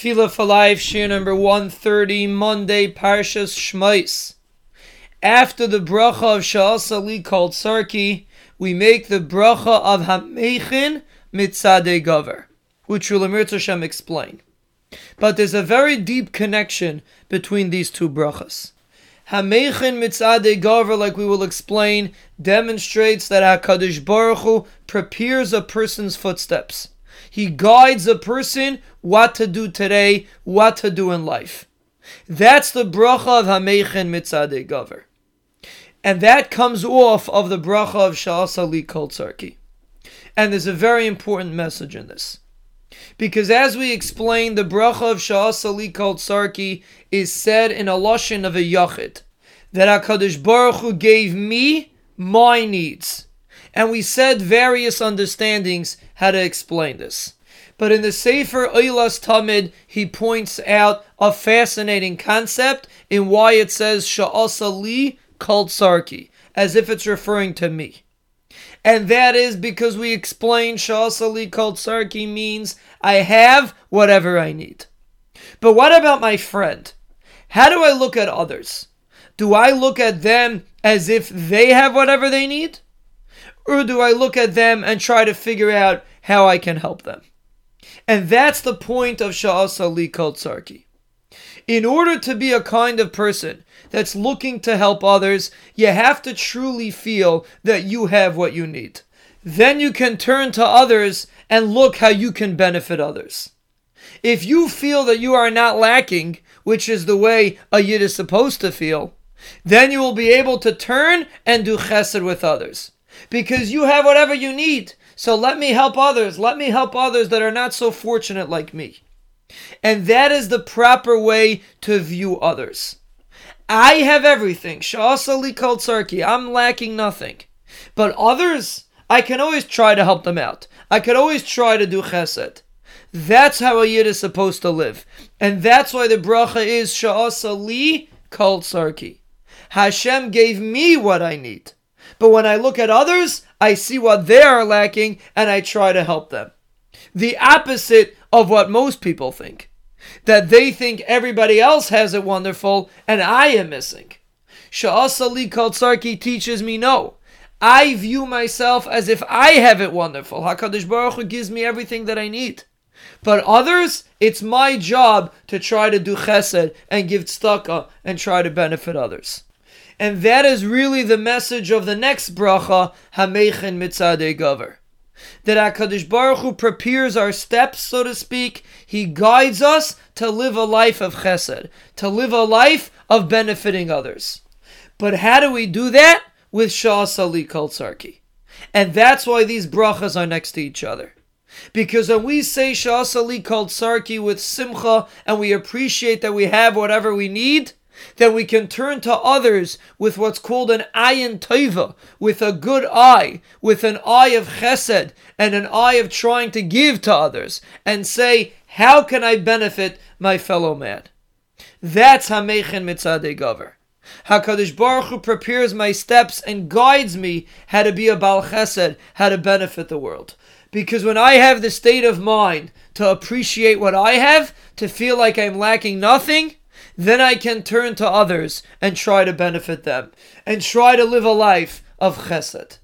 Tefillah for Life, Shir number 130, Monday, Parshas Shmais. After the bracha of Sha'asali Kol Tzarki, we make the bracha of Hamechin Mitzadei Gover, which will Emir Hashem explain. But there's a very deep connection between these two brachas. Hamechin Mitzadei Gover, like we will explain, demonstrates that HaKadosh Baruch Hu prepares a person's footsteps. He guides a person what to do today, what to do in life. That's the bracha of Hamechin Mitzadei Gover. And that comes off of the bracha of Sha'asali Kol Tzarki. And there's a very important message in this. Because as we explained, the bracha of Sha'asali Kol Tzarki is said in a lashon of a yachid. That HaKadosh Baruch Hu gave me my needs. And we said various understandings how to explain this. But in the Sefer Eilas Tamid, he points out a fascinating concept in why it says Sha'asa li Kol Tzarki, as if it's referring to me. And that is because we explain Sha'asa li Kol Tzarki means I have whatever I need. But what about my friend? How do I look at others? Do I look at them as if they have whatever they need? Or do I look at them and try to figure out how I can help them? And that's the point of Sha'asa li Kol Tzarki. In order to be a kind of person that's looking to help others, you have to truly feel that you have what you need. Then you can turn to others and look how you can benefit others. If you feel that you are not lacking, which is the way a Yid is supposed to feel, then you will be able to turn and do chesed with others. Because you have whatever you need. So let me help others. Let me help others that are not so fortunate like me. And that is the proper way to view others. I have everything. Sha'asali Kol Tzarki. I'm lacking nothing. But others, I can always try to help them out. I can always try to do chesed. That's how a yid is supposed to live. And that's why the bracha is Sha'asali Kol Tzarki. Hashem gave me what I need. But when I look at others, I see what they are lacking and I try to help them. The opposite of what most people think. That they think everybody else has it wonderful and I am missing. Sha'asali Kol Tzarki teaches me no. I view myself as if I have it wonderful. HaKadosh Baruch Hu gives me everything that I need. But others, it's my job to try to do chesed and give tzedakah and try to benefit others. And that is really the message of the next bracha, Hamechin Mitzadei Gover. That HaKadosh Baruch Hu prepares our steps, so to speak. He guides us to live a life of chesed, to live a life of benefiting others. But how do we do that? With Sha'asali Kol Tzarki. And that's why these brachas are next to each other. Because when we say Sha'asali Kol Tzarki with simcha and we appreciate that we have whatever we need, then we can turn to others with what's called an ayin tova, with a good eye, with an eye of chesed, and an eye of trying to give to others, and say, how can I benefit my fellow man? That's Hamechin Mitzadei Gover. HaKadosh Baruch Hu prepares my steps and guides me how to be a Baal Chesed, how to benefit the world. Because when I have the state of mind to appreciate what I have, to feel like I'm lacking nothing, then I can turn to others and try to benefit them and try to live a life of chesed.